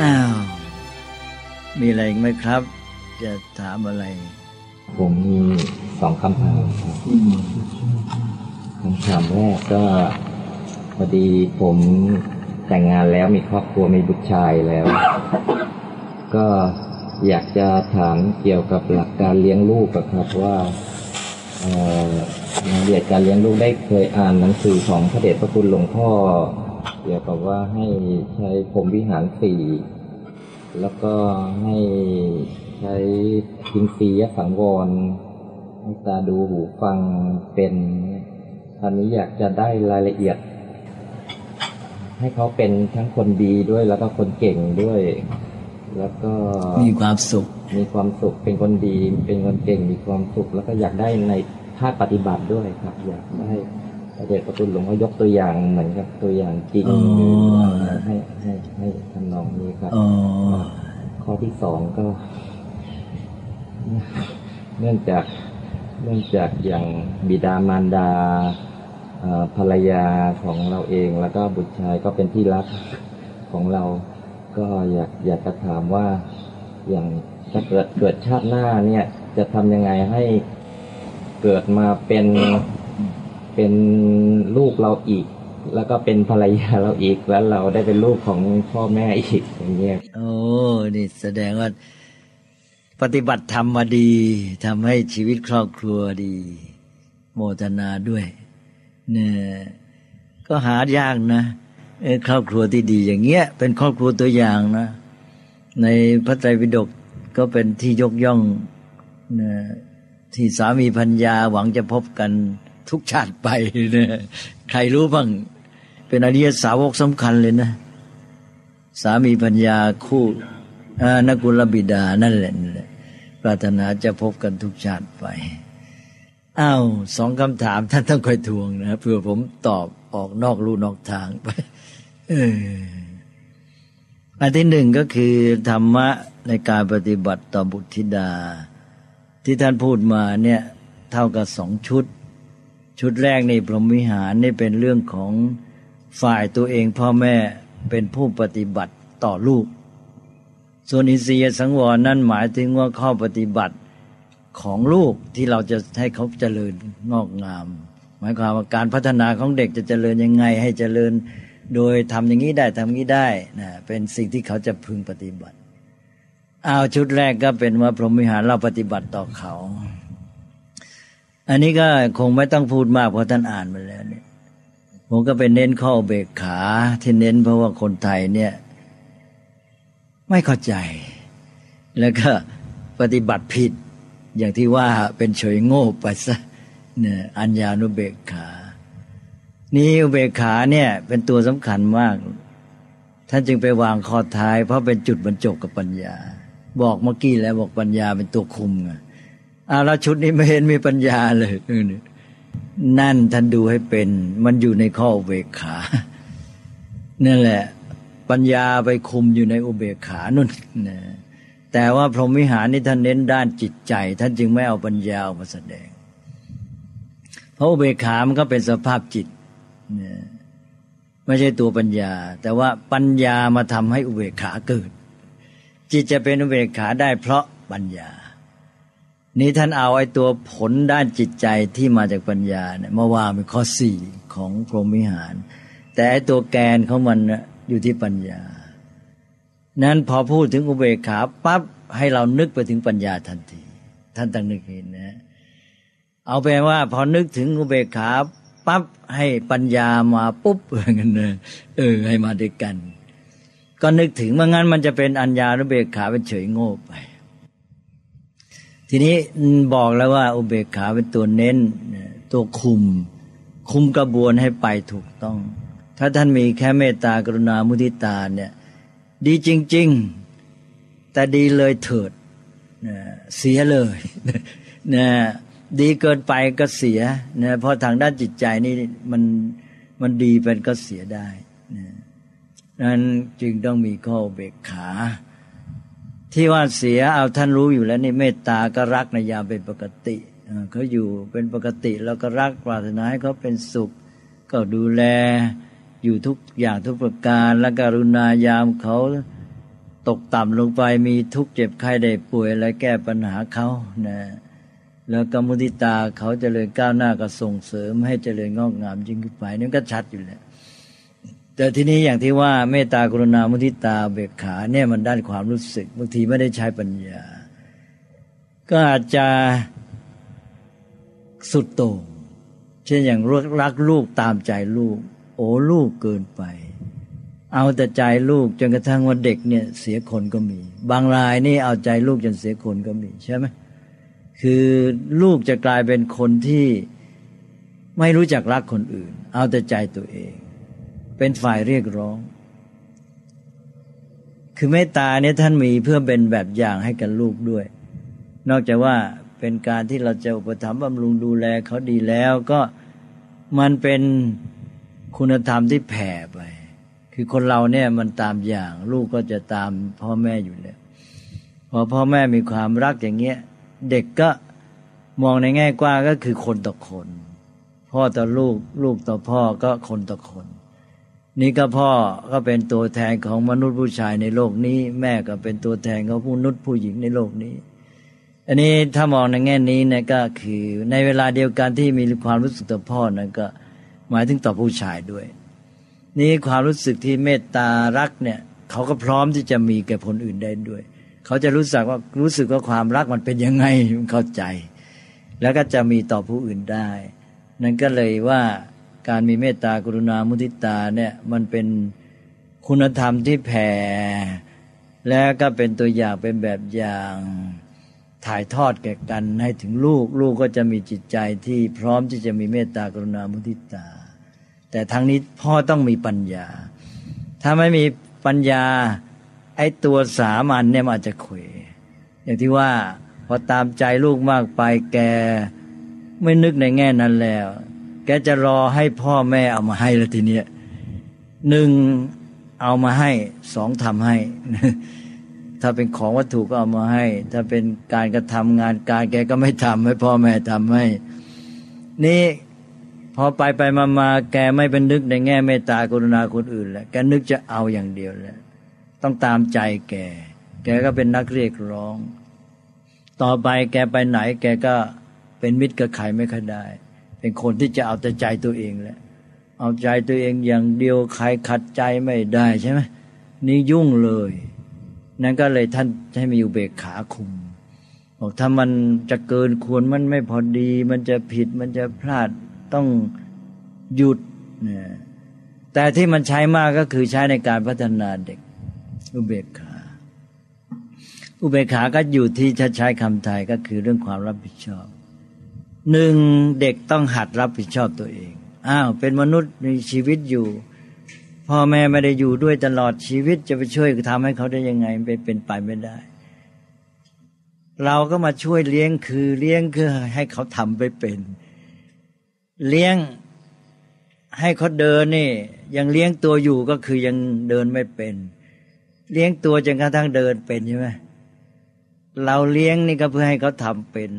อ้าว มีอะไรไหมครับ จะถามอะไร ผมมีสองคำถามครับคำถามแรกก็พอดีผมแต่งงานแล้วมีครอบครัวมีบุตรชายแล้ว ก็อยากจะถามเกี่ยวกับหลักการเลี้ยงลูกครับว่าเอ่อรายละเอียดการเลี้ยงลูกได้เคยอ่านหนังสือของพระเดชพระคุณหลวงพ่อ กี่ยวกับว่าให้ใช้ผมวิหารสี่แล้วก็ให้ใช้พินซียสังวรให้ตาดูหูฟังเป็นอันนี้อยากจะได้รายละเอียด ให้เขาเป็นทั้งคนดีด้วยแล้วก็คนเก่งด้วย แล้วก็มีความสุข มีความสุขเป็นคนดี เป็นคนเก่งมีความสุข แล้วก็อยากได้ในภาคปฏิบัติด้วยครับ อยากได้ พระเดชพระคุณหลวงพ่อยกตัวอย่างเหมือนกับตัวอย่างจริงให้ให้ให้ทำนองนี้ครับข้อที่สองก็ เนื่องจากเนื่องจากอย่างบิดามารดาภรรยาของเราเองแล้วก็บุตรชายก็เป็นที่รักของเรา ก็อยากอยากจะถามว่าอย่างถ้าเกิดเกิดชาติหน้าเนี่ย จะทำยังไงให้เกิดมาเป็น เป็นลูกเราอีก แล้วก็เป็นภรรยาเราอีกแล้วเราได้เป็นลูกของพ่อแม่อีกอย่างเงี้ยโอ้นี่แสดงว่าปฏิบัติธรรมมาดีทำให้ชีวิตครอบครัวดี โมทนาด้วยเนี่ยก็หายากนะครอบครัวที่ดีอย่างเงี้ย เป็นครอบครัวตัวอย่างนะ ในพระไตรปิฎกก็เป็นที่ยกย่องนะที่สามีพัญญาหวังจะพบกัน ทุกชาติไปนะใครรู้บ้าง เป็นอริยสาวกสำคัญเลยนะ สามีปัญญาคู่อ่านกุลบิดานั่นแหละปรารถนาจะพบกันทุกชาติไปอ้าวสองคำถามท่านต้องคอยทวงนะเผื่อผมตอบออกนอกลู่นอกทางไปเอออันที่หนึ่งก็คือธรรมะในการปฏิบัติต่อบุตรธิดา ที่ท่านพูดมาเนี่ยเท่ากับสองชุด ชุดแรกนี่พรหมวิหารนี่เป็นเรื่องของฝ่ายตัวเองพ่อแม่เป็นผู้ปฏิบัติต่อลูก ส่วนอินทรียสังวรนั่นหมายถึงว่าข้อปฏิบัติของลูกที่เราจะให้เขาเจริญงอกงาม หมายความว่าการพัฒนาของเด็กจะเจริญยังไงให้เจริญ โดยทำอย่างนี้ได้ทำอย่างนี้ได้นะเป็นสิ่งที่เขาจะพึงปฏิบัติ เอาชุดแรกก็เป็นว่าพรหมวิหารเราปฏิบัติต่อเขา อันนี้ก็คงไม่ต้องพูดมากเพราะท่านอ่านมาแล้วเนี่ยผมก็เป็นเน้นข้อเบกขาที่เน้นเพราะว่าคนไทยเนี่ย ไม่เข้าใจ แล้วก็ปฏิบัติผิด อย่างที่ว่าเป็นเฉยโง่ไปซะเนี่ยอัญญานุเบกขา นี่อุเบกขาเนี่ยเป็นตัวสำคัญมาก ท่านจึงไปวางข้อท้าย เพราะเป็นจุดบรรจบกับปัญญา บอกเมื่อกี้แล้วบอกปัญญาเป็นตัวคุมไง อาล้วชุดนี้ไม่เห็นมีปัญญาเลยนั่นท่านดูให้เป็น มันอยู่ในข้ออุเบกขานั่นแหละ ปัญญาไปคุมอยู่ในอุเบกขานุ่นนะแต่ว่าพรหมวิหารนี่ท่านเน้นด้านจิตใจ ท่านจึงไม่เอาปัญญาออกมาแสดง เพราะอุเบกขา มันก็เป็นสภาพจิตนะไม่ใช่ตัวปัญญา แต่ว่าปัญญามาทำให้อุเบกขาเกิด จิตจะเป็นอุเบกขาได้เพราะปัญญา นี่ท่านเอาไอ้ตัวผลด้านจิตใจที่มาจากปัญญาเนี่ยมาว่าเป็นข้อสี่ของพรหมวิหาร แต่ไอ้ตัวแกนของมันน่ะอยู่ที่ปัญญา นั้นพอพูดถึงอุเบกขาปั๊บให้เรานึกไปถึงปัญญาทันที ท่านต้องนึกเห็นนะเอาแปลว่าพอนึกถึงอุเบกขาปั๊บให้ปัญญามาปุ๊บอย่างนั้นเออให้มาด้วยกัน ก็นึกถึงเมื่องั้นมันจะเป็นอัญญานุเบกขาเป็นเฉยโง่ไป ทีนี้บอกแล้วว่าอุเบกขาเป็นตัวเน้น ตัวคุม คุมกระบวนให้ไปถูกต้อง ถ้าท่านมีแค่เมตตากรุณามุทิตาเนี่ยดีจริง ๆ แต่ดีเลยเถิดเสียเลยนะดีเกินไปก็เสียนะเพราะทางด้านจิตใจนี่มันมันดีเป็นก็เสียได้นะนั้นจึงต้องมีข้ออุเบกขา ที่ว่าเสียเอาท่านรู้อยู่แล้วนี่เมตตาก็รักในยามเป็นปกติเขาอยู่เป็นปกติแล้วก็รักปรารถนาให้เขาเป็นสุข ก็ดูแลอยู่ทุกอย่างทุกประการและกรุณายามเขาตกต่ำลงไปมีทุกข์เจ็บไข้ได้ป่วยอะไรแก้ปัญหาเขานะแล้วก็มุทิตาเขาจเจริญก้าวหน้าก็ส่งเสริมให้เจริญงอกงามยิ่งขึ้นไปนี่ก็ชัดอยู่แล้ว แต่ทีนี้อย่างที่ว่าเมตตากรุณามุทิตาเบกขาเนี่ยมันด้านความรู้สึกบางทีไม่ได้ใช้ปัญญา ก็อาจจะสุดโต่งเช่นอย่างรักลูกตามใจลูก โอ้ลูกเกินไป เอาแต่ใจลูกจนกระทั่งว่าเด็กเนี่ยเสียคนก็มี บางรายนี่เอาใจลูกจนเสียคนก็มีใช่ไหมคือลูกจะกลายเป็นคนที่ไม่รู้จักรักคนอื่น เอาแต่ใจตัวเอง เป็นฝ่ายเรียกร้อง คือเมตตาเนี่ยท่านมีเพื่อเป็นแบบอย่างให้กับลูกด้วย นอกจากว่าเป็นการที่เราจะอุปถัมภ์บำรุงดูแลเขาดีแล้วก็มันเป็นคุณธรรมที่แผ่ไป คือคนเราเนี่ยมันตามอย่าง ลูกก็จะตามพ่อแม่อยู่แล้วพอพ่อแม่มีความรักอย่างเงี้ย เด็กก็มองในแง่กว้างก็คือคนต่อคน พ่อต่อลูก ลูกต่อพ่อก็คนต่อคน นี่ก็พ่อก็เป็นตัวแทนของมนุษย์ผู้ชายในโลกนี้ แม่ก็เป็นตัวแทนของมนุษย์ผู้หญิงในโลกนี้ อันนี้ถ้ามองในแง่นี้นะก็คือในเวลาเดียวกันที่มีความรู้สึกต่อพ่อนะก็หมายถึงต่อผู้ชายด้วย นี่ความรู้สึกที่เมตตารักเนี่ยเขาก็พร้อมที่จะมีแก่คนอื่นได้ด้วย เขาจะรู้สึกว่ารู้สึกว่าความรักมันเป็นยังไงเข้าใจ แล้วก็จะมีต่อผู้อื่นได้ นั่นก็เลยว่า การมีเมตตากรุณามุทิตาเนี่ยมันเป็นคุณธรรมที่แผ่ แล้วก็เป็นตัวอย่างเป็นแบบอย่างถ่ายทอดแก่กันให้ถึงลูก ลูกก็จะมีจิตใจที่พร้อมที่จะมีเมตตากรุณามุทิตา แต่ทั้งนี้พ่อต้องมีปัญญา ถ้าไม่มีปัญญาไอ้ตัวสามัญเนี่ยมันอาจจะเขวอย่างที่ว่าพอตามใจลูกมากไปแกไม่นึกในแง่นั้นแล้ว แกจะรอให้พ่อแม่เอามาให้แล้วทีเนี้ยหนึ่งเอามาให้สองทำให้ ถ้าเป็นของวัตถุก็เอามาให้ ถ้าเป็นการกระทำงานการแกก็ไม่ทำให้พ่อแม่ทำให้ นี่พอไปไปมามาแกไม่เป็นนึกในแง่เมตตากรุณาคนอื่นแล้วแกนึกจะเอาอย่างเดียวแล้ว ต้องตามใจแก แกก็เป็นนักเรียกร้อง ต่อไปแกไปไหน แกก็เป็นมิตรกับใครไม่ค่อยได้ เป็นคนที่จะเอาแต่ใจตัวเองแหละ เอาใจตัวเองอย่างเดียวใครขัดใจไม่ได้ใช่ไหมนี่ยุ่งเลย นั่นก็เลยท่านให้มีอุเบกขาคุมบอกถ้ามันจะเกินควรมันไม่พอดี มันจะผิดมันจะพลาดต้องหยุดเนี่ยแต่ที่มันใช้มากก็คือใช้ในการพัฒนาเด็ก อุเบกขา อุเบกขาก็อยู่ที่ถ้าใช้คำไทยก็คือเรื่องความรับผิดชอบ หนึ่งเด็กต้องหัดรับผิดชอบตัวเองอ้าวเป็นมนุษย์มีชีวิตอยู่พ่อแม่ไม่ได้อยู่ด้วยตลอดชีวิตจะไปช่วยทำให้เขาได้ยังไงไปเป็นไปไม่ได้ เราก็มาช่วยเลี้ยงคือเลี้ยงคือให้เขาทำไปเป็น เลี้ยงให้เขาเดินนี่ ยังเลี้ยงตัวอยู่ก็คือยังเดินไม่เป็น เลี้ยงตัวจนกระทั่งเดินเป็นใช่ไหมเราเลี้ยงนี่ก็เพื่อให้เขาทำเป็น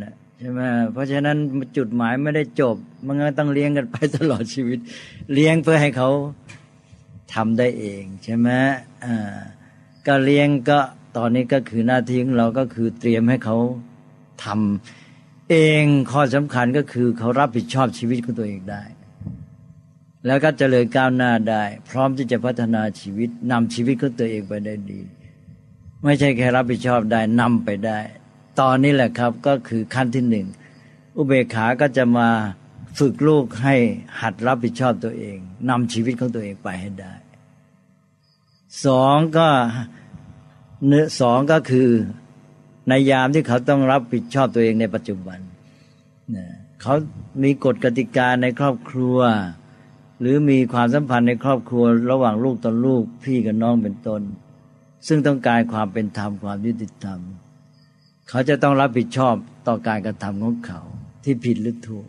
ใช่ไหมเพราะฉะนั้นจุดหมายไม่ได้จบ มันก็ต้องเลี้ยงกันไปตลอดชีวิต เลี้ยงเพื่อให้เขาทำได้เองใช่ไหมอ่าก็เลี้ยงก็ตอนนี้ก็คือหน้าที่ของเราก็คือเตรียมให้เขาทำเองข้อสำคัญก็คือเขารับผิดชอบชีวิตของตัวเองได้ แล้วก็เจริญก้าวหน้าได้ พร้อมที่จะพัฒนาชีวิตนำชีวิตของตัวเองไปได้ดี ไม่ใช่แค่รับผิดชอบได้นำไปได้ ตอนนี้แหละครับก็คือขั้นที่หนึ่งอุเบกขาก็จะมาฝึกลูกให้หัดรับผิดชอบตัวเองนำชีวิตของตัวเองไปให้ได้สองก็เนื้อสองก็คือในยามที่เขาต้องรับผิดชอบตัวเองในปัจจุบันเขามีกฎกติกาในครอบครัว หรือมีความสัมพันธ์ในครอบครัว ระหว่างลูกต่อลูกพี่กับน้องเป็นต้นซึ่งต้องการความเป็นธรรมความยุติธรรม เขาจะต้องรับผิดชอบต่อการกระทำของเขาที่ผิดหรือถูก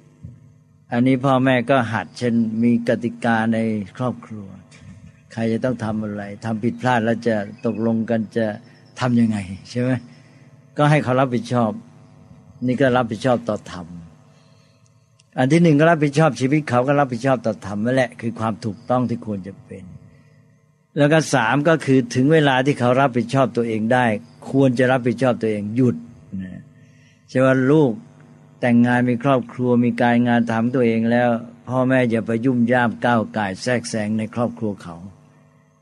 อันนี้พ่อแม่ก็หัดเช่นมีกติกาในครอบครัว ใครจะต้องทำอะไรทำผิดพลาดแล้วจะตกลงกันจะทำยังไงใช่ไหมก็ให้เขารับผิดชอบ นี่ก็รับผิดชอบต่อธรรมอันที่หนึ่งก็รับผิดชอบชีวิตเขาก็รับผิดชอบต่อธรรมนั่นแหละคือความถูกต้องที่ควรจะเป็น แล้วก็สามก็คือถึงเวลาที่เขารับผิดชอบตัวเองได้ ควรจะรับผิดชอบตัวเองหยุด ใช่ว่าลูกแต่งงานมีครอบครัวมีการงานทำตัวเองแล้ว พ่อแม่อย่าไปยุ่มย่ามก้าวไก่แทรกแซงในครอบครัวเขา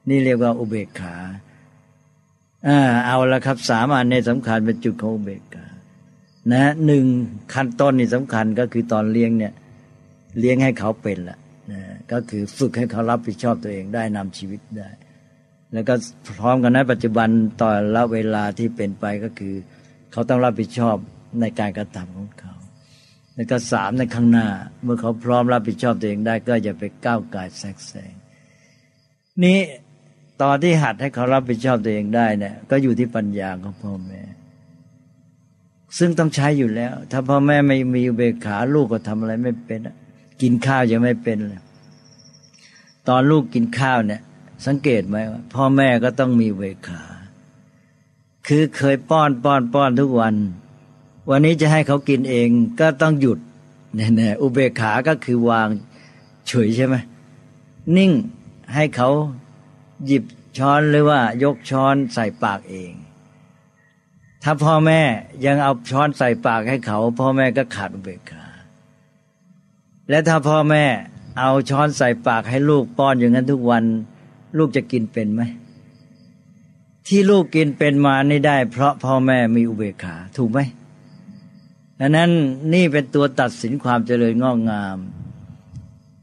นี่เรียกว่าอุเบกขาอาเอาละครับสามอันในสำคัญเป็นจุดของอุเบกขานะหนึ่งขั้นต้นนี่สำคัญก็คือตอนเลี้ยงเนี่ย เลี้ยงให้เขาเป็นละนะก็คือฝึกให้เขารับผิดชอบตัวเองได้นำชีวิตได้ แล้วก็พร้อมกันนั้นปัจจุบันต่อละเวลาที่เป็นไปก็คือ เขาต้องรับผิดชอบ ในการกระทำของเขาแล้วก็สามในข้างหน้า เมื่อเขาพร้อมรับผิดชอบตัวเองได้ ก็อย่าไปก้าวไก่แทรกแซงนี้ตอนที่หัดให้เขารับผิดชอบตัวเองได้เนี่ย ก็อยู่ที่ปัญญาของพ่อแม่ ซึ่งต้องใช้อยู่แล้ว ถ้าพ่อแม่ไม่มีอุเบกขาลูกก็ทำอะไรไม่เป็นกินข้าวยังไม่เป็นเลยตอนลูกกินข้าวเนี่ย สังเกตไหมว่าพ่อแม่ก็ต้องมีเบกขา คือเคยป้อนป้อนป้อนทุกวัน วันนี้จะให้เขากินเองก็ต้องหยุดแน่ๆอุเบกขาก็คือวางเฉยใช่ไหมนิ่งให้เขาหยิบช้อนหรือว่ายกช้อนใส่ปากเอง ถ้าพ่อแม่ยังเอาช้อนใส่ปากให้เขา พ่อแม่ก็ขาดอุเบกขา และถ้าพ่อแม่เอาช้อนใส่ปากให้ลูกป้อนอย่างนั้นทุกวัน ลูกจะกินเป็นไหมที่ลูกกินเป็นมานี่ได้ เพราะพ่อแม่มีอุเบกขา ถูกไหม ดังนั้นนี่เป็นตัวตัดสินความเจริญงอกงาม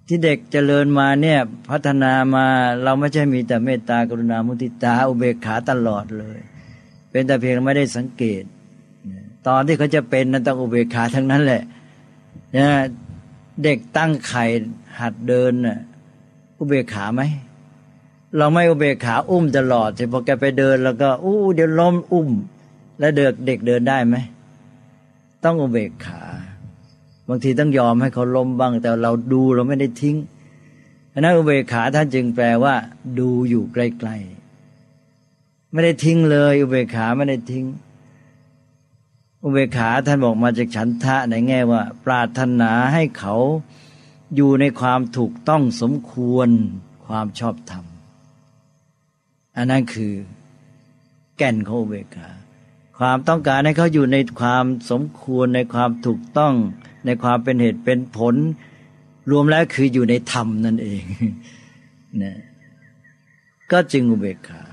ที่เด็กเจริญมาเนี่ยพัฒนามาเราไม่ใช่มีแต่เมตตากรุณามุทิตาอุเบกขาตลอดเลย เป็นแต่เพียงไม่ได้สังเกต ตอนที่เขาจะเป็นนั้นต้องอุเบกขาทั้งนั้นแหละนะเด็กตั้งไข่หัดเดินน่ะอุเบกขาไหมเราไม่อุเบกขาอุ้มตลอดแต่พอแกไปเดินแล้วก็อู้เดี๋ยวล้มอุ้ม แล้วเด็กเด็กเดินได้ไหม ต้องอุเบกขา บางทีต้องยอมให้เขาล้มบ้าง แต่เราดูเราไม่ได้ทิ้งเพราะนั้นอุเบกขาท่านจึงแปลว่า ดูอยู่ใกล้ๆไม่ได้ทิ้งเลย อุเบกขาไม่ได้ทิ้ง อุเบกขาท่านบอกมาจากฉันทะในแง่ว่า ปรารถนาให้เขาอยู่ในความถูกต้องสมควรความชอบธรรมอันนั้นคือ แก่นของอุเบกขา ความต้องการให้เขาอยู่ในความสมควรในความถูกต้อง ในความเป็นเหตุเป็นผล รวมแล้วคืออยู่ในธรรมนั่นเองนะก็จึงอุเบกขา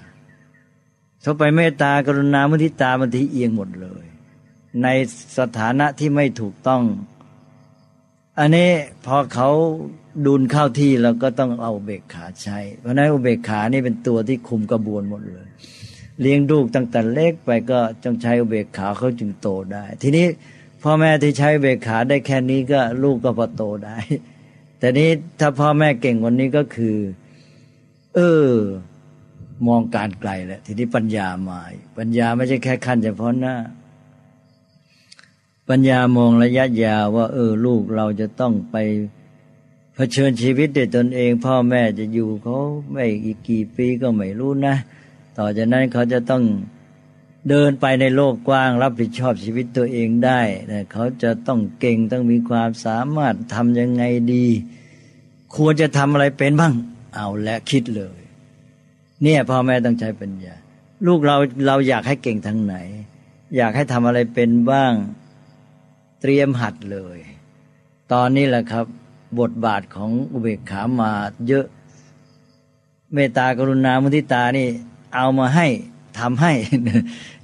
ถ้าไปเมตตากรุณามุทิตาบางทีเอียงหมดเลย ในสถานะที่ไม่ถูกต้อง อันนี้พอเขาดุลเข้าที่เราก็ต้องเอาเบกขาใช้ เพราะนั้นอุเบกขานี่เป็นตัวที่คุมกระบวนหมดเลย เลี้ยงลูกตั้งแต่เล็กไปก็ต้องใช้อุเบกขาเขาจึงโตได้ ทีนี้พ่อแม่ที่ใช้อุเบกขาได้แค่นี้ก็ลูกก็พอโตได้ แต่นี้ถ้าพ่อแม่เก่งวันนี้ก็คือ เออ มองการไกลแหละ ทีนี้ปัญญามาปัญญาไม่ใช่แค่ขั้นเฉพาะหน้า ปัญญามองระยะยาวว่า เออ ลูกเราจะต้องไปเผชิญชีวิตด้วยตนเอง พ่อแม่จะอยู่เขาไม่อีกกี่ปีก็ไม่รู้นะ ต่อจากนั้นเขาจะต้องเดินไปในโลกกว้าง รับผิดชอบชีวิตตัวเองได้เขาจะต้องเก่งต้องมีความสามารถทำยังไงดี ควรจะทำอะไรเป็นบ้าง เอาและคิดเลย เนี่ยพ่อแม่ต้องใช้ปัญญา ลูกเราเราอยากให้เก่งทางไหน อยากให้ทำอะไรเป็นบ้าง เตรียมหัดเลย ตอนนี้แหละครับ บทบาทของอุเบกขามาเยอะเมตตากรุณามุทิตานี่ เอามาให้ทำให้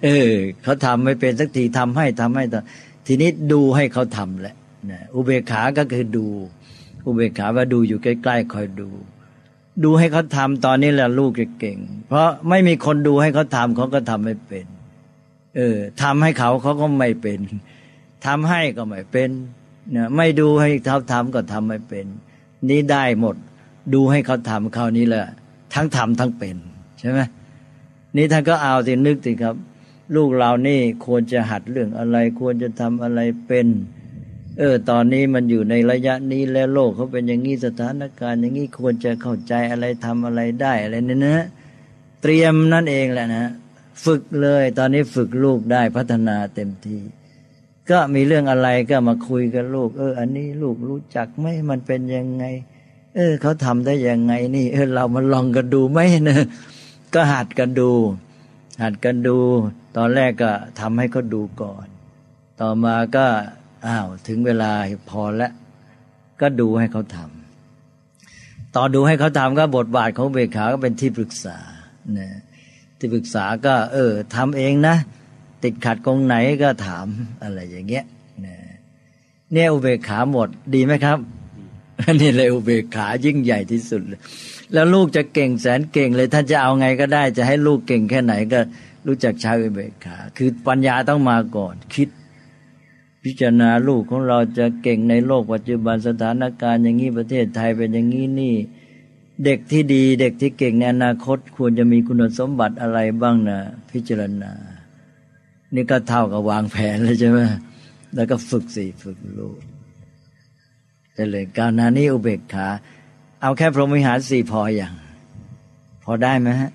เออเขาทำไม่เป็นสักทีทำให้ทำให้ตอนทีนี้ดูให้เขาทำแหละนะอุเบกขาก็คือดู อุเบกขาว่าดูอยู่ใกล้ๆคอยดู ดูให้เขาทำตอนนี้แหละลูกเก่ง เพราะไม่มีคนดูให้เขาทำเขาก็ทำไม่เป็น เออทำให้เขาเขาก็ไม่เป็นทำให้ก็ไม่เป็นเนี่ยไม่ดูให้เขาทำก็ทำไม่เป็น นี่ได้หมด ดูให้เขาทำคราวนี้แหละทั้งทำทั้งเป็น ใช่ไหม นี่ท่านก็เอาสินึกสิครับ ลูกเรานี่ควรจะหัดเรื่องอะไร ควรจะทำอะไรเป็น เออ ตอนนี้มันอยู่ในระยะนี้แล้วโลกเขาเป็นอย่างนี้สถานการณ์อย่างนี้ควรจะเข้าใจอะไรทำอะไรได้อะไรเนี่ยนะเตรียมนั่นเองแหละนะฝึกเลย ตอนนี้ฝึกลูกได้พัฒนาเต็มที่ก็มีเรื่องอะไรก็มาคุยกับลูก เออ อันนี้ลูกรู้จักไหมมันเป็นยังไง เออเขาทำได้ยังไง นี่ เออเรามาลองกันดูไหมนะ ก็หัดกันดู หัดกันดู ตอนแรกก็ทำให้เขาดูก่อน ต่อมาก็อ้าวถึงเวลาพอแล้ว ก็ดูให้เขาทำตอนดูให้เขาทำก็บทบาทของเบขาก็เป็นที่ปรึกษานะที่ปรึกษาก็ เออทำเองนะ ติดขัดตรงไหนก็ถามอะไรอย่างเงี้ยเนี่ยอุเบกขาหมดดีไหมครับนี่เลยอุเบกขายิ่งใหญ่ที่สุดเลย แล้วลูกจะเก่งแสนเก่งเลยท่านจะเอาไงก็ได้ จะให้ลูกเก่งแค่ไหนก็รู้จักใช้อุเบกขา คือปัญญาต้องมาก่อน คิด พิจารณาลูกของเราจะเก่งในโลกปัจจุบันสถานการณ์อย่างนี้ประเทศไทยเป็นอย่างนี้นี่ เด็กที่ดีเด็กที่เก่งในอนาคต ควรจะมีคุณสมบัติอะไรบ้างนะพิจารณา นี่ก็เท่ากับวางแผนเลยใช่ไหมแล้วก็ฝึกสิฝึกลูกแต่เลยการนานี้อุเบกขา เอาแค่พรหมวิหารสี่พออย่าง พอได้ไหมฮะ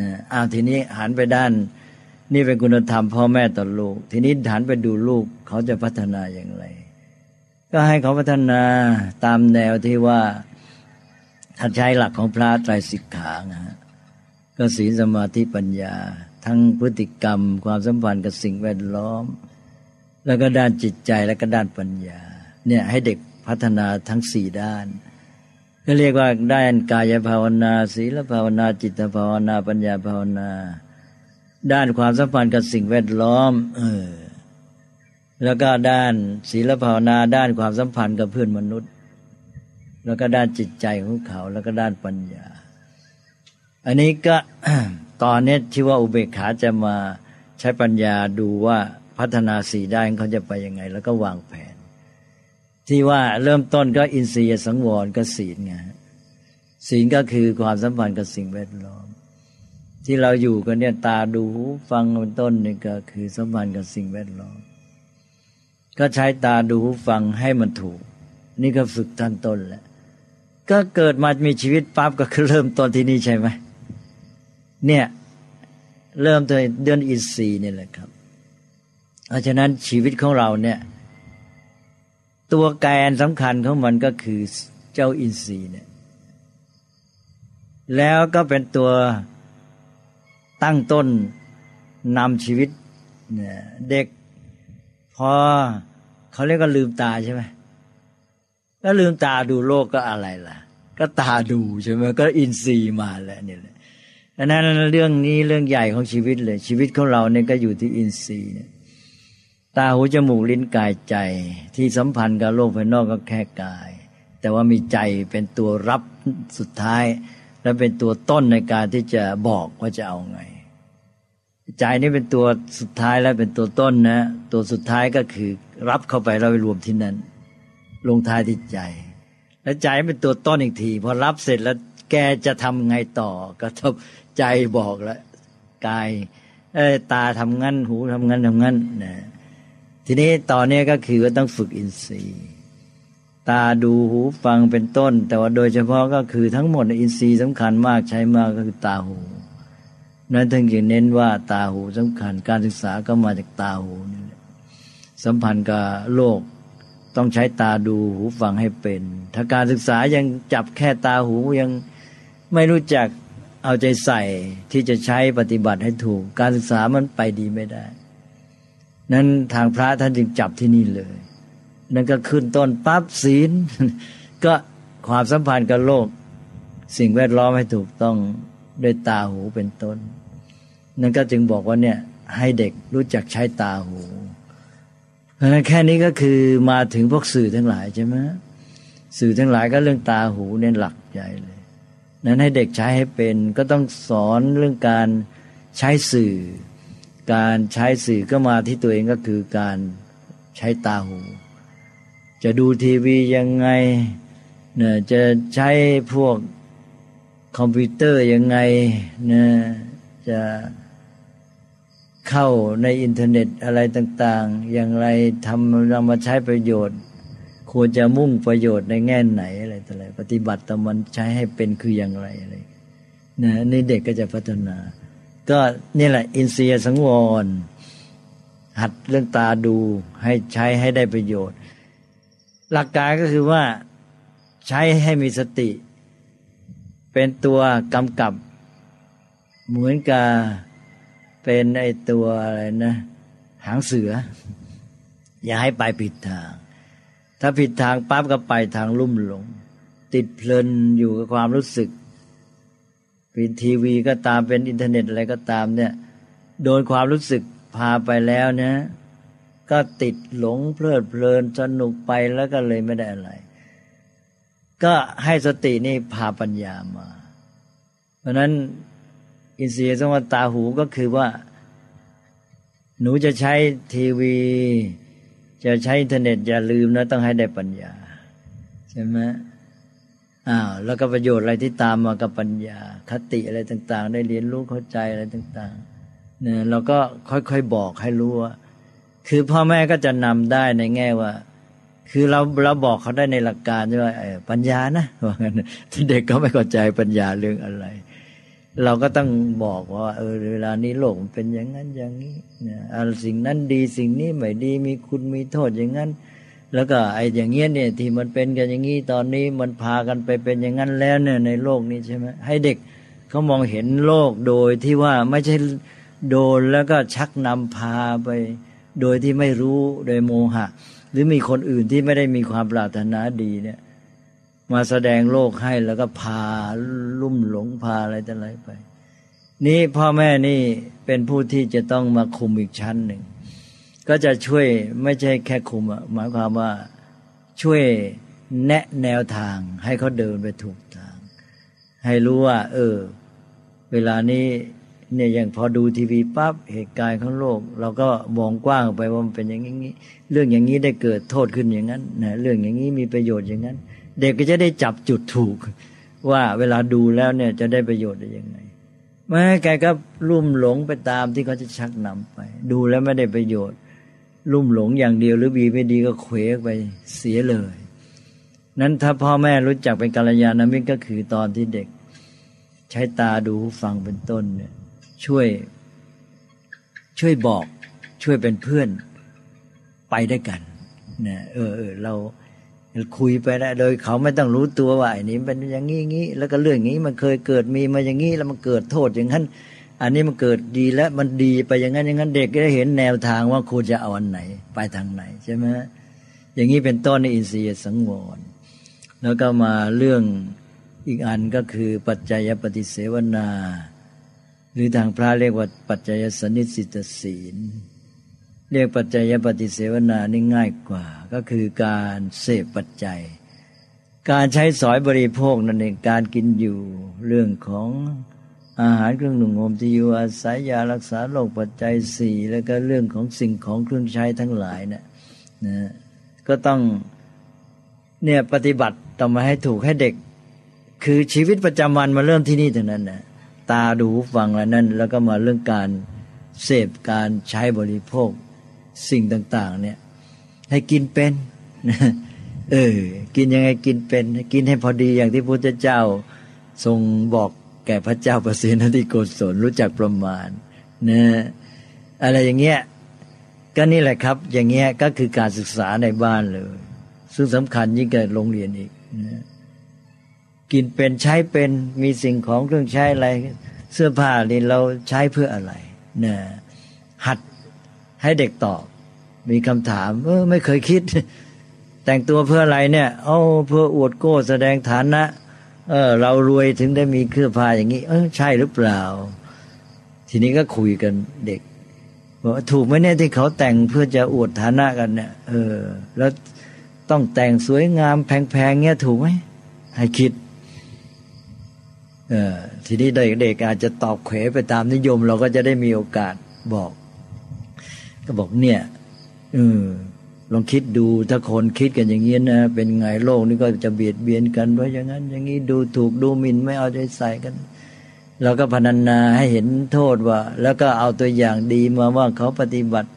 นะเอาทีนี้หันไปด้าน นี่เป็นคุณธรรมพ่อแม่ต่อลูก ทีนี้หันไปดูลูกเขาจะพัฒนาอย่างไร ก็ให้เขาพัฒนาตามแนวที่ว่าถ้าใช้หลักของพระไตรสิกขานะฮะก็ศีลสมาธิปัญญา ทั้งพฤติกรรม ความสัมพันธ์กับสิ่งแวดล้อม แล้วก็ด้านจิตใจแล้วก็ด้านปัญญา เนี่ยให้เด็กพัฒนาทั้งสี่ด้าน ก็เรียกว่าได้านกายภาวนาศีลภาวนาจิตภาวนาปัญญาภาวนา ด้านความสัมพันธ์กับสิ่งแวดล้อม เออ แล้วก็ด้านศีลภาวนา ด้านความสัมพันธ์กับเพื่อนมนุษย์ แล้วก็ด้านจิตใจของเขา แล้วก็ด้านปัญญา อันนี้ก็ตอนนี้ที่ว่าอุเบกขาจะมาใช้ปัญญาดูว่าพัฒนาสีด้านเขาจะไปยังไง แล้วก็วางแผน ที่ว่าเริ่มต้นก็อินทรียสังวรก็ศีลไงศีลก็คือความสัมพันธ์กับสิ่งแวดล้อม ที่เราอยู่กันเนี่ยตาดูฟังเป็นต้นนี่ก็คือสัมพันธ์กับสิ่งแวดล้อม ก็ใช้ตาดูหูฟังให้มันถูก นี่ก็ฝึกทันต้นแหละก็เกิดมามีชีวิตปั๊บก็คือเริ่มต้นที่นี่ใช่ไหมเนี่ย เริ่มต้นเดือนอินทรีย์นี่แหละครับ เพราะฉะนั้นชีวิตของเราเนี่ย ตัวแกนสำคัญของมันก็คือเจ้าอินทรีย์เนี่ยแล้วก็เป็นตัวตั้งต้นนำชีวิตเเด็ก พอเขาเรียกก็ลืมตาใช่ไหมก็ลืมตาดูโลกก็อะไรล่ะ ก็ตาดูใช่ไหมก็อินทรีย์มาแล้วนี่แหละดังนั้นเรื่องนี้เรื่องใหญ่ของชีวิตเลย ชีวิตของเราเนี่ยก็อยู่ที่อินทรีย์เนี่ย ตาหูจมูกลิ้นกายใจ ที่สัมพันธ์กับโลกภายนอกก็แค่กาย แต่ว่ามีใจเป็นตัวรับสุดท้าย และเป็นตัวต้นในการที่จะบอกว่าจะเอาไง ใจนี่เป็นตัวสุดท้ายและเป็นตัวต้นนะ ตัวสุดท้ายก็คือรับเข้าไปแล้วไปรวมที่นั้น ลงท้ายที่ใจ แล้วใจเป็นตัวต้นอีกทีพอรับเสร็จแล้วแกจะทำไงต่อก็ทบใจบอกแล้วกายเอ้ตาทำงั้นหูทำงั้นทำงั้นนะ ทีนี้ตอนนี้ก็คือว่าต้องฝึกอินทรีย์ ตาดูหูฟังเป็นต้น แต่ว่าโดยเฉพาะก็คือทั้งหมดอินทรีย์สำคัญมากใช้มากก็คือตาหูนั้นถึงจะเน้นว่าตาหูสำคัญ การศึกษาก็มาจากตาหูนี่แหละสัมพันธ์กับโลกต้องใช้ตาดูหูฟังให้เป็น ถ้าการศึกษายังจับแค่ตาหูยังไม่รู้จักเอาใจใส่ที่จะใช้ปฏิบัติให้ถูก การศึกษามันไปดีไม่ได้ นั้นทางพระท่านจึงจับที่นี่เลย นั่นก็ขึ้นต้นปั๊บศีล ก็ความสัมพันธ์กับโลก สิ่งแวดล้อมให้ถูกต้องด้วยตาหูเป็นต้น นั่นก็จึงบอกว่าเนี่ยให้เด็กรู้จักใช้ตาหูเพราะนั้นแค่นี้ก็คือมาถึงพวกสื่อทั้งหลายใช่ไหมสื่อทั้งหลายก็เรื่องตาหูเนี่ยหลักใหญ่เลย นั้นให้เด็กใช้ให้เป็นก็ต้องสอนเรื่องการใช้สื่อ การใช้สื่อก็มาที่ตัวเองก็คือการใช้ตาหู จะดูทีวียังไงเนี่ยจะใช้พวกคอมพิวเตอร์ยังไงเนี่ยจะเข้าในอินเทอร์เน็ตอะไรต่าง ๆ อย่างไรทำนำมาใช้ประโยชน์ ควรจะมุ่งประโยชน์ในแง่ไหนอะไรต่ออะไรปฏิบัติต่อมันใช้ให้เป็นคืออย่างไรอะไรนะนี่เด็กก็จะพัฒนา ก็นี่แหละ อินทรียสังวร หัดเรื่องตาดูให้ใช้ให้ได้ประโยชน์ หลักการก็คือว่าใช้ให้มีสติ เป็นตัวกำกับ เหมือนกับเป็นไอตัวอะไรนะ หางเสือ อย่าให้ไปผิดทาง ถ้าผิดทางปั๊บก็ไปทางลุ่มหลง ติดเพลินอยู่กับความรู้สึก เป็นทีวีก็ตามเป็นอินเทอร์เน็ตอะไรก็ตามเนี่ย โดนความรู้สึกพาไปแล้วนะ ก็ติดหลงเพลิดเพลินสนุกไปแล้วก็เลยไม่ได้อะไร ก็ให้สตินี่พาปัญญามา เพราะนั้นอินทรียสังวรตาหูก็คือว่า หนูจะใช้ทีวี จะใช้อินเทอร์เน็ตอย่าลืมนะต้องให้ได้ปัญญา ใช่ไหม อ้าวแล้วก็ประโยชน์อะไรที่ตามมากับปัญญา คติอะไรต่าง ๆ ได้เรียนรู้เข้าใจอะไรต่างๆเนี่ยเราก็ค่อยๆบอกให้รู้ว่าคือพ่อแม่ก็จะนำได้ในแง่ว่า คือเราเราบอกเขาได้ในหลักการว่าปัญญานะว่างั้นที่เด็กก็ไม่เข้าใจปัญญาเรื่องอะไร เราก็ต้องบอกว่า เออเวลานี้โลกมันเป็นอย่างนั้นอย่างนี้เนี่ยสิ่งนั้นดีสิ่งนี้ไม่ดีมีคุณมีโทษอย่างนั้น แล้วก็ไอ้อย่างเงี้ยเนี่ยที่มันเป็นกันอย่างนี้ตอนนี้มันพากันไปเป็นอย่างนั้นแล้วเนี่ยในโลกนี้ใช่ไหมให้เด็กเขามองเห็นโลกโดยที่ว่าไม่ใช่โดนแล้วก็ชักนำพาไป โดยที่ไม่รู้โดยโมหะ หรือมีคนอื่นที่ไม่ได้มีความปรารถนาดีเนี่ยมาแสดงโลกให้แล้วก็พาลุ่มหลงพาอะไรต่ออะไรไป นี่พ่อแม่นี่เป็นผู้ที่จะต้องมาคุมอีกชั้นหนึ่ง ก็จะช่วยไม่ใช่แค่คุมหมายความว่าช่วยแนะแนวทางให้เขาเดินไปถูกทาง ให้รู้ว่า เออ เวลานี้เนี่ยอย่างพอดูทีวีปั๊บเหตุการณ์ของโลก เราก็มองกว้างไปว่ามันเป็นอย่างนี้ เรื่องอย่างนี้ได้เกิดโทษขึ้นอย่างนั้นนะเรื่องอย่างนี้มีประโยชน์อย่างนั้น เด็กก็จะได้จับจุดถูก ว่าเวลาดูแล้วเนี่ยจะได้ประโยชน์ได้ยังไงแม้แกก็ลุ่มหลงไปตามที่เขาจะชักนำไป ดูแล้วไม่ได้ประโยชน์ ลุ่มหลงอย่างเดียวหรือบีไม่ดีก็เขวกไปเสียเลย นั้นถ้าพ่อแม่รู้จักเป็นกัลยาณมิตรก็คือตอนที่เด็ก ใช้ตาดูฟังเป็นต้นเนี่ยช่วย ช่วยบอก ช่วยเป็นเพื่อนไปได้กันนะเออเออเราคุยไปได้โดยเขาไม่ต้องรู้ตัวว่าไอ้นี้เป็นอย่างนี้งี้แล้วก็เรื่องนี้มันเคยเกิดมีมาอย่างนี้แล้วมันเกิดโทษอย่างนั้น อันนี้มันเกิดดีแล้วมันดีไปอย่างนั้นอย่างนั้นเด็กก็ได้เห็นแนวทางว่าควรจะเอาอันไหน ไปทางไหนใช่ไหมอย่างนี้เป็นต้นในอินทรียสังวร แล้วก็มาเรื่องอีกอันก็คือปัจจัยปฏิเสวนา หรือทางพระเรียกว่าปัจจัยสนิสิตศีล เรียกปัจจัยปฏิเสวนานี่ง่ายกว่า ก็คือการเสพปัจจัย การใช้สอยบริโภคนั่นเองการกินอยู่เรื่องของ อาหารเครื่องหนุ่งห่มที่อยู่อาศัยยารักษาโรคปัจจัยสี่แล้วก็เรื่องของสิ่งของเครื่องใช้ทั้งหลายนะนะก็ต้องเนี่ยปฏิบัติต้องมาให้ถูกให้เด็ก คือชีวิตประจำวันมาเริ่มที่นี่ถึงนั้นนะตาดูฟังแล้วนั่น แล้วก็มาเรื่องการเสพการใช้บริโภคสิ่งต่าง ๆ เนี่ย ให้กินเป็นเออ กินยังไงกินเป็น กินให้พอดีอย่างที่พระพุทธเจ้าทรงบอก แก่พระเจ้าประสิทธิโกศลรู้จักประมาณนะอะไรอย่างเงี้ยก็นี่แหละครับ อย่างเงี้ยก็คือการศึกษาในบ้านเลย ซึ่งสำคัญยิ่งกว่าโรงเรียนอีกนะกินเป็นใช้เป็นมีสิ่งของเครื่องใช้อะไร เสื้อผ้านี่เราใช้เพื่ออะไรนี่ยหัดให้เด็กตอบ มีคำถามเออไม่เคยคิด แต่งตัวเพื่ออะไรเนี่ย เอาเพื่ออวดโก้แสดงฐานะ เออ เรารวยถึงได้มีเครื่องผ้าอย่างนี้ เออใช่หรือเปล่า ทีนี้ก็คุยกันเด็กว่าถูกไหมเนี่ยที่เขาแต่งเพื่อจะอวดฐานะกันเนี่ย เออ แล้วต้องแต่งสวยงามแพงๆเงี้ยถูกไหมให้คิด เออทีนี้เด็กๆอาจจะตอบเขวไปตามนิยม เราก็จะได้มีโอกาสบอก ก็บอกเนี่ยเออ ลองคิดดูถ้าคนคิดกันอย่างนี้นะเป็นไงโลกนี้ก็จะเบียดเบียนกันเพราะอย่างนั้น อย่างนี้ดูถูกดูหมิ่นไม่เอาใจใส่กันเราก็พนันนาให้เห็นโทษว่า แล้วก็เอาตัวอย่างดีมาว่าเขาปฏิบัติ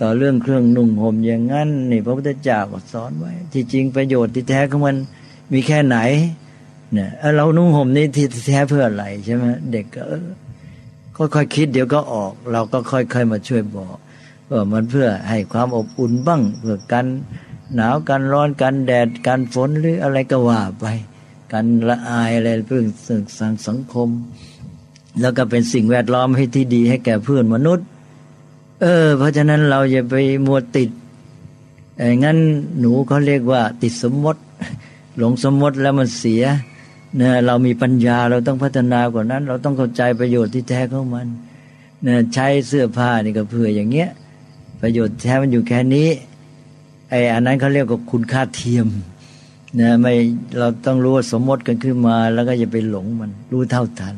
ต่อเรื่องเครื่องนุ่งห่มอย่างนั้นนี่พระพุทธเจ้าก็สอนไว้ ที่จริงประโยชน์ที่แท้ของมันมีแค่ไหนเนี่ยเรานุ่งห่มนี่ที่แท้เพื่ออะไรใช่ไหมเด็กก็ค่อยๆคคิดเดี๋ยวก็ออก เราก็ค่อยๆมาช่วยบอก ว่ามันเพื่อให้ความอบอุ่นบ้าง เพื่อกันหนาวกันร้อนกันแดดกันฝนหรืออะไรก็ว่าไป กันละอายอะไรเพื่อสังสังคม แล้วก็เป็นสิ่งแวดล้อมให้ที่ดีให้แก่เพื่อนมนุษย์ เออ เพราะฉะนั้นเราอย่าไปมัวติดไอ้งั้นหนูเขาเรียกว่า ติดสมมติ หลงสมมติแล้วมันเสียเนี่ยเรามีปัญญาเราต้องพัฒนากว่านั้น เราต้องเข้าใจประโยชน์ที่แท้ของมันเนี่ยใช้เสื้อผ้านี่ก็เพื่ออย่างเงี้ย ประโยชน์แท้มันอยู่แค่นี้ไอ้อันนั้นเขาเรียกว่าคุณค่าเทียมนะไม่เราต้องรู้ว่าสมมติกันขึ้นมา แล้วก็อย่าไปหลงมันรู้เท่าทัน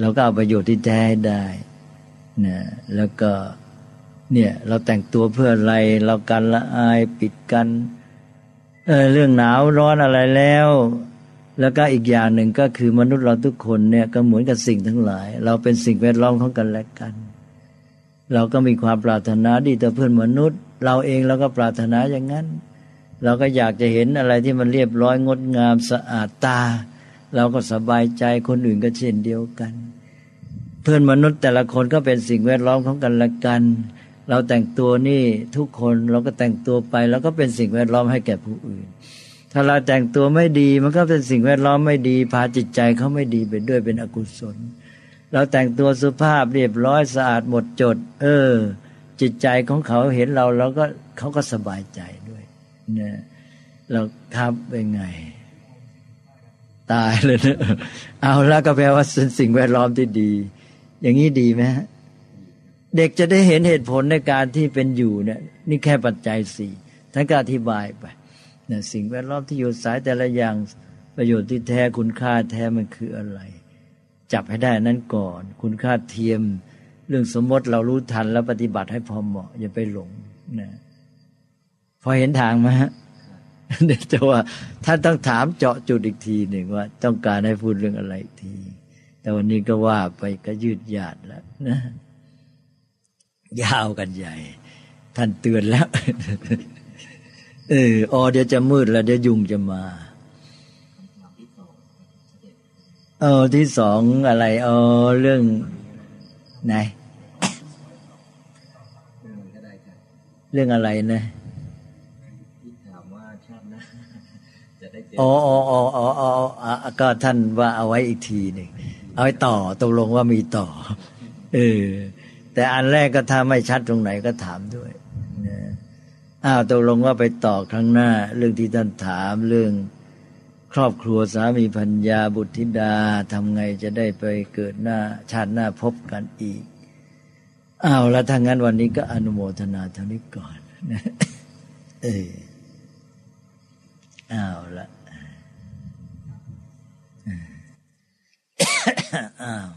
เราก็เอาประโยชน์ที่แท้ได้นะแล้วก็เนี่ยเราแต่งตัวเพื่ออะไร เรากันละอายปิดกันเออเรื่องหนาวร้อนอะไรแล้ว แล้วก็อีกอย่างหนึ่งก็คือมนุษย์เราทุกคนเนี่ยก็เหมือนกับสิ่งทั้งหลาย เราเป็นสิ่งแวดล้อมของกันและกัน เราก็มีความปรารถนาดีต่อเพื่อนมนุษย์ เราเองเราก็ปรารถนาอย่างนั้น เราก็อยากจะเห็นอะไรที่มันเรียบร้อยงดงามสะอาดตา เราก็สบายใจคนอื่นก็เช่นเดียวกัน เพื่อนมนุษย์แต่ละคนก็เป็นสิ่งแวดล้อมของกันและกัน เราแต่งตัวนี่ทุกคนเราก็แต่งตัวไป แล้วก็เป็นสิ่งแวดล้อมให้แก่ผู้อื่น ถ้าเราแต่งตัวไม่ดีมันก็เป็นสิ่งแวดล้อมไม่ดี พาจิตใจเขาไม่ดีไปด้วยเป็นอกุศล เราแต่งตัวสุภาพเรียบร้อยสะอาดหมดจด เออ จิตใจของเขาเห็นเราแล้วก็เขาก็สบายใจด้วยเนี่ยเราครับเป็นไง ตายเลยเนะเอาแล้วก็แปลว่าสิ่งแวดล้อมที่ดี อย่างนี้ดีไหมฮะเด็กจะได้เห็นเหตุผลในการที่เป็นอยู่เนี่ยนี่แค่ปัจจัยสี่ท่านก็อธิบายไปเนี่ยสิ่งแวดล้อมที่อยู่สายแต่ละอย่างประโยชน์ที่แท้คุณค่าแท้มันคืออะไร จับให้ได้นั้นก่อน คุณค่าเทียม เรื่องสมมติเรารู้ทันแล้วปฏิบัติให้พอเหมาะ อย่าไปหลงนะพอเห็นทางไหมฮะเดี๋ยวจะว่าท่านต้องถามเจาะจุดอีกทีหนึ่งว่า ต้องการให้พูดเรื่องอะไรที แต่วันนี้ก็ว่าไปก็ยืดหยาดแล้วนะยาวกันใหญ่ ท่านเตือนแล้ว เอออเดี๋ยวจะมืดแล้ว เดี๋ยวยุงจะมา เออที่สองอะไรเออเรื่องไหนเรื่องอะไรนะอ๋ออ๋ออ๋ออ๋ออ๋อก็ท่านว่าเอาไว้อีกทีหนึ่งเอาไว้ต่อตกลงว่ามีต่อเออแต่อันแรกก็ถ้าไม่ชัดตรงไหนก็ถามด้วยนะอ้าวตกลงว่าไปต่อครั้งหน้า เรื่องที่ท่านถามเรื่อง ครอบครัวสามีพัญญาบุตรธิดาทำไงจะได้ไปเกิดหน้าชาติหน้าพบกันอีกอ้าวแล้วถ้างั้นวันนี้ก็อนุโมทนาเท่านี้ก่อนนะเอออ้าวละอ้าว